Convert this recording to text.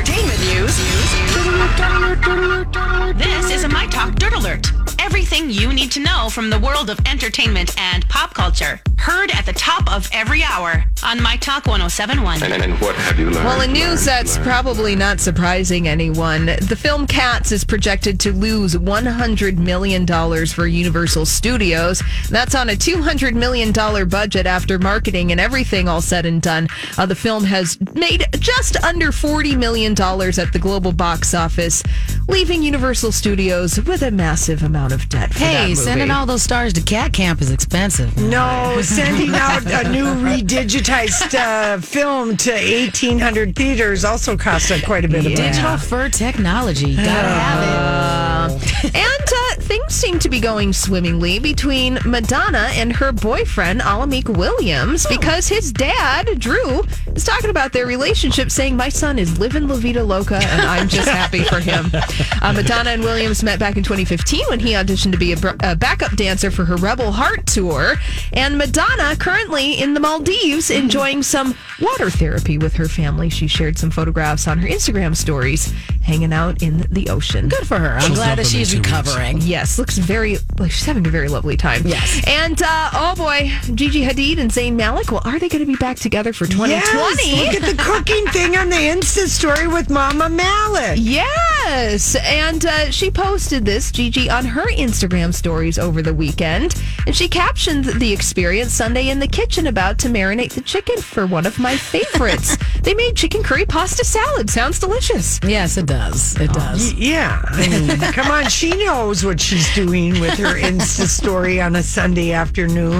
Entertainment news. This is a My Talk Dirt Alert. Everything you need to know from the world of entertainment and pop culture. Heard at the top of every hour on My Talk 1071. And, and what have you learned? Well, in news learned, that's learned? probably not surprising anyone. The film Cats is projected to lose $100 million for Universal Studios. That's on a $200 million budget after marketing and everything all said and done. Uh, the film has made just under $40 million at the global box office, leaving Universal Studios with a massive amount of debt. Hey, sending all those stars to cat camp is expensive. No, sending out a new redigitized uh, film to 1,800 theaters also costs quite a bit of money. Digital fur technology. Gotta have seem to be going swimmingly between Madonna and her boyfriend, Ahlamalik Williams, because his dad, Drew, is talking about their relationship, saying, My son is living La Vida Loca, and I'm just happy for him. Uh, Madonna and Williams met back in 2015 when he auditioned to be a, br- a backup dancer for her Rebel Heart tour. And Madonna, currently in the Maldives, enjoying some water therapy with her family. She shared some photographs on her Instagram stories, hanging out in the ocean. Good for her. I'm glad that she's recovering. Yes, looks very like she's having a very lovely time. Yes. And uh, oh boy, Gigi Hadid and Zayn Malik. Well, are they going to be back together for 2020? Yes, look at the cooking thing on the Insta story with Mama Malik. Yes, and uh, she posted this Gigi on her Instagram stories over the weekend, and she captioned the experience Sunday in the kitchen about to marinate the chicken for one of my favorites. they made chicken curry pasta salad. Sounds delicious. Yes, it does. It oh, does. Y- Yeah, I mean, come on, she knows what she's doing with her Insta story on a Sunday afternoon.